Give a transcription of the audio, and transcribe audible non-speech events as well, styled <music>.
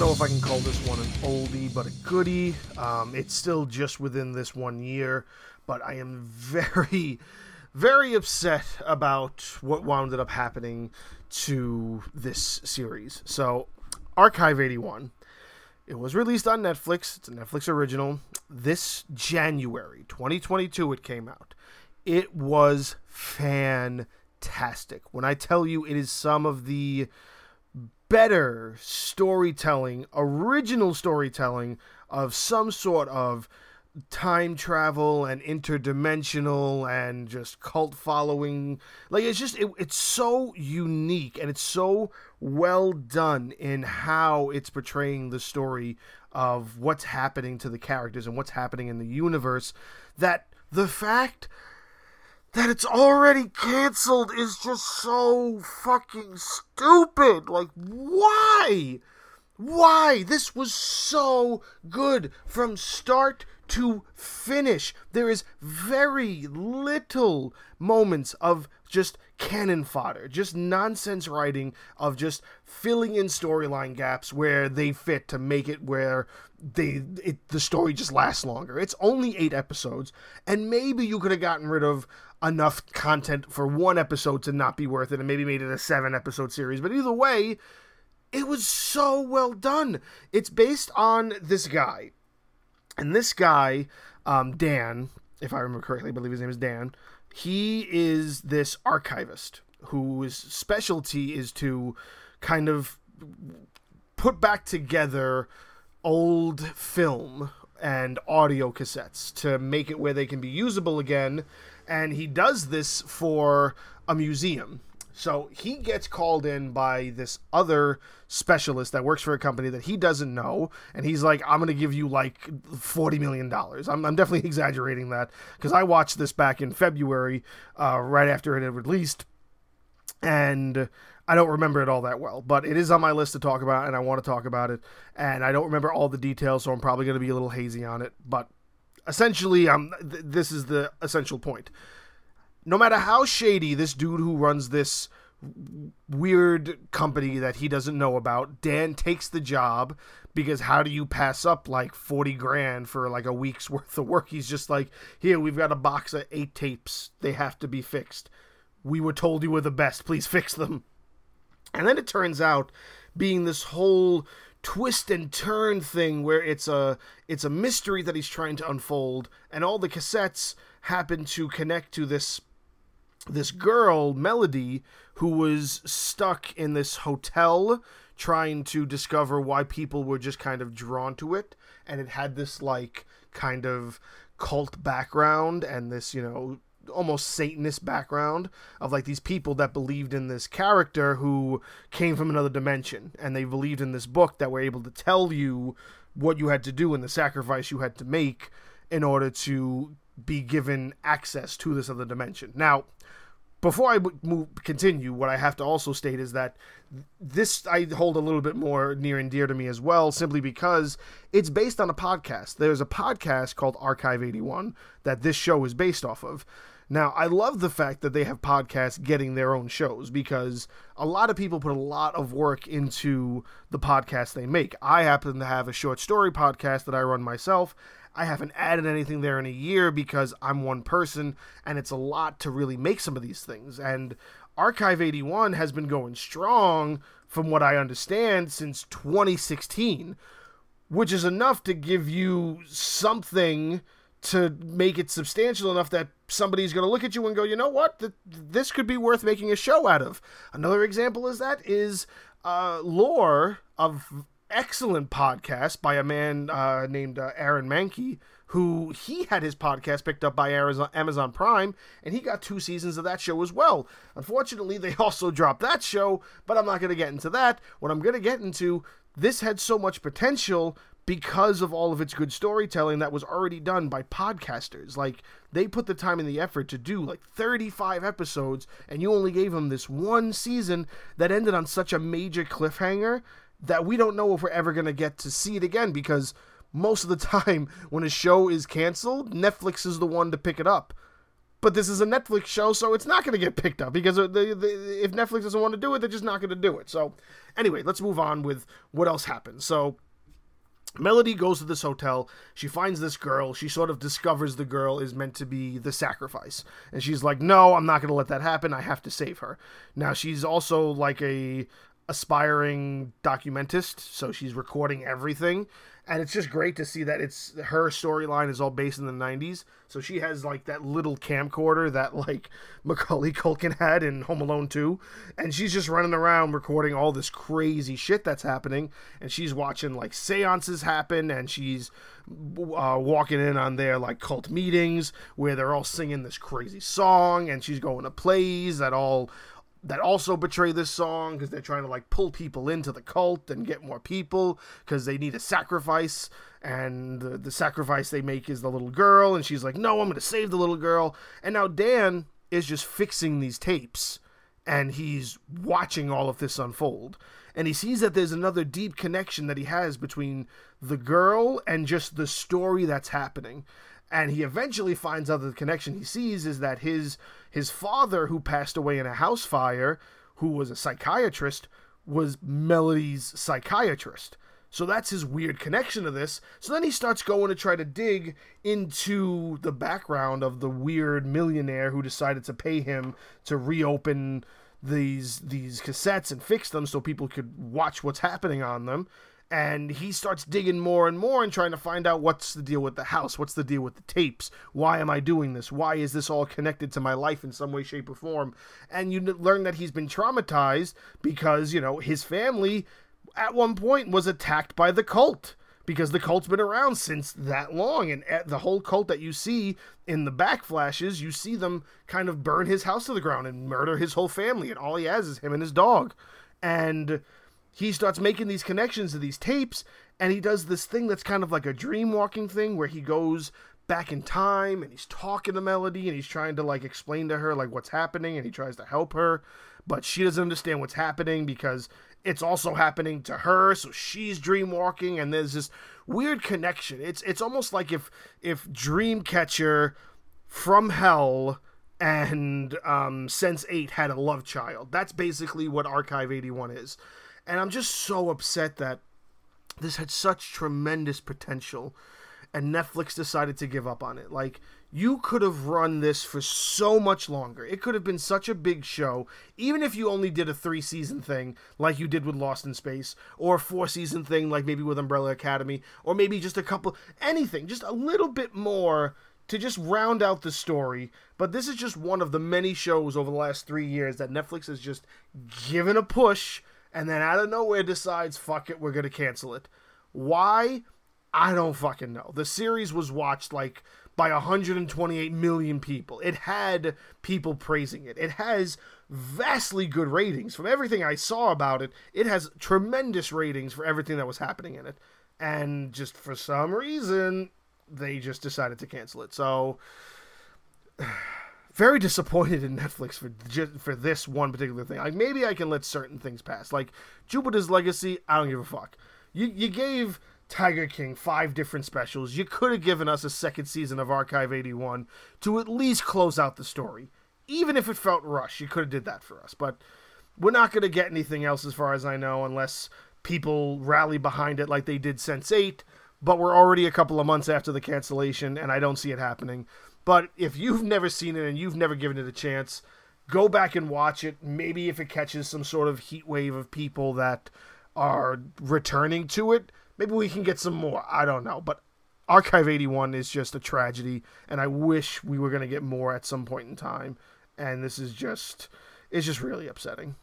know if I can call this one an oldie but a goodie. Um, it's still just within this one year, but I am very, very upset about what wound up happening to this series. So, Archive 81. It was released on Netflix. It's a Netflix original. This January 2022, it came out. It was fantastic. When I tell you it is some of the better storytelling, original storytelling of some sort of time travel and interdimensional and just cult following. Like it's just it, it's so unique and it's so well done in how it's portraying the story of what's happening to the characters and what's happening in the universe that the fact that it's already canceled is just so fucking stupid. Like, why? Why? This was so good from start to finish. There is very little moments of just cannon fodder, just nonsense writing of just filling in storyline gaps where they fit to make it where they it, the story just lasts longer. It's only 8 episodes and maybe you could have gotten rid of enough content for one episode to not be worth it and maybe made it a 7 episode series. But either way, it was so well done. It's based on this guy. And this guy, um, Dan, if I remember correctly, I believe his name is Dan, he is this archivist whose specialty is to kind of put back together old film and audio cassettes to make it where they can be usable again. And he does this for a museum. So he gets called in by this other specialist that works for a company that he doesn't know. And he's like, I'm going to give you like $40 million. I'm, I'm definitely <laughs> exaggerating that because I watched this back in February, uh, right after it had released. And I don't remember it all that well, but it is on my list to talk about, and I want to talk about it. And I don't remember all the details, so I'm probably going to be a little hazy on it. But essentially, um, th- this is the essential point no matter how shady this dude who runs this weird company that he doesn't know about, Dan takes the job because how do you pass up like 40 grand for like a week's <laughs> worth of work? He's just like, here, we've got a box of eight tapes. They have to be fixed. We were told you were the best. Please fix them. And then it turns out being this whole twist and turn thing where it's a it's a mystery that he's trying to unfold and all the cassettes happen to connect to this this girl, Melody, who was stuck in this hotel trying to discover why people were just kind of drawn to it. And it had this, like, kind of cult background and this, you know, almost Satanist background of like these people that believed in this character who came from another dimension and they believed in this book that were able to tell you what you had to do and the sacrifice you had to make in order to be given access to this other dimension. Now, before I move continue, what I have to also state is that this I hold a little bit more near and dear to me as well, simply because it's based on a podcast. There's a podcast called Archive 81 that this show is based off of. Now, I love the fact that they have podcasts getting their own shows because a lot of people put a lot of work into the podcast they make. I happen to have a short story podcast that I run myself, I haven't added anything there in a year because I'm one person and it's a lot to really make some of these things. And Archive 81 has been going strong, from what I understand, since 2016, which is enough to give you something to make it substantial enough that somebody's going to look at you and go, you know what, this could be worth making a show out of. Another example is that is uh, lore of excellent podcast by a man uh, named uh, Aaron Mahnke, who he had his podcast picked up by Amazon Prime, and he got two seasons of that show as well. Unfortunately, they <laughs> also dropped that show, but I'm not going to get into that. What I'm going to get into, this had so much potential because of all of its good storytelling that was already done by podcasters. Like, they put the time and the effort to do like 35 episodes, and you only gave them this one season that ended on such a major cliffhanger that we don't know if we're ever going to get to see it again because most of the <laughs> time when a show is canceled, Netflix is the one to pick it up. but this is a Netflix show, so it's not going to get picked up because uh, the, if Netflix doesn't want to do it, they're just not going to do it. So, anyway, let's move on with what else happens. So, Melody goes to this hotel. She finds this girl. She sort of discovers the girl is meant to be the sacrifice. And she's like, "No, I'm not going to let that happen. I have to save her." Now, she's also like a aspiring documentist, so she's recording everything. And it's just great to see that it's her storyline is all based in the 90s so she has like that little camcorder that like <laughs> macaulay culkin had in home alone 2 and she's just running around recording all this crazy shit that's happening. And she's watching like seances happen. And she's uh, walking in on their like cult meetings where they're all singing this crazy song. And she's going to plays that all that also betray this song because they're trying to like pull people into the cult and get more people because they need a sacrifice. And the, the, sacrifice they make is the little girl and she's like no i'm gonna save the little girl. And now dan is just fixing these tapes and he's watching all of this unfold. And he sees that there's another deep connection that he has between the girl and just the story that's happening and he eventually finds out that the connection he sees is that his his father who passed away in a house fire who was a psychiatrist was melody's psychiatrist. So that's his weird connection to this. So then he starts going to try to dig into the background of the weird millionaire who decided to pay him to reopen these these cassettes and fix them so people could watch what's happening on them and he starts digging more and more and trying to find out what's the deal with the house what's the deal with the tapes why am i doing this why is this all connected to my life in some way shape or form? And you learn that he's been traumatized because you know his family at one point was attacked by the cult because the cult's been around since that long. And the whole cult that you see in the back flashes you see them kind of burn his house to the ground and murder his whole family. And all he has is him and his dog. And he starts making these connections to these tapes and he does this thing that's kind of like a dream walking thing where he goes back in time and he's talking to Melody and he's trying to like explain to her like what's happening and he tries to help her but she doesn't understand what's happening because it's also happening to her so she's dream walking and there's this weird connection. It's it's almost like if if dreamcatcher from hell and um sense 8 had a love child. That's basically what archive 81 is and I'm just so upset that this had such tremendous potential and Netflix decided to give up on it. Like, you could have run this for so much longer. It could have been such a big show, even if you only did a three season thing like you did with Lost in Space, or a four season thing like maybe with Umbrella Academy, or maybe just a couple, anything, just a little bit more to just round out the story. But this is just one of the many shows over the last three years that Netflix has just given a push and then out of nowhere decides, fuck it, we're going to cancel it. Why? I don't fucking know. The series was watched like by 128 million people. It had people praising it. It has vastly good ratings. From everything I saw about it, it has tremendous ratings for everything that was happening in it. And just for some reason, they just decided to cancel it. So <sighs> very disappointed in Netflix for for this one particular thing. Like maybe I can let certain things pass. Like Jupiter's Legacy, I don't give a fuck. You you gave Tiger King five different specials. You could have given us a second season of Archive 81 to at least close out the story. Even if it felt rushed, you could have did that for us. But we're not going to get anything else as far as I know unless people rally behind it like they did Sense 8, but we're already a couple of months after the cancellation and I don't see it happening. But if you've never seen it and you've never given it a chance, go back and watch it. Maybe if it catches some sort of heat wave of people that are returning to it, maybe we can get some more. I don't know. But Archive 81 is just a tragedy, and I wish we were going to get more at some point in time. And this is just, it's just really upsetting.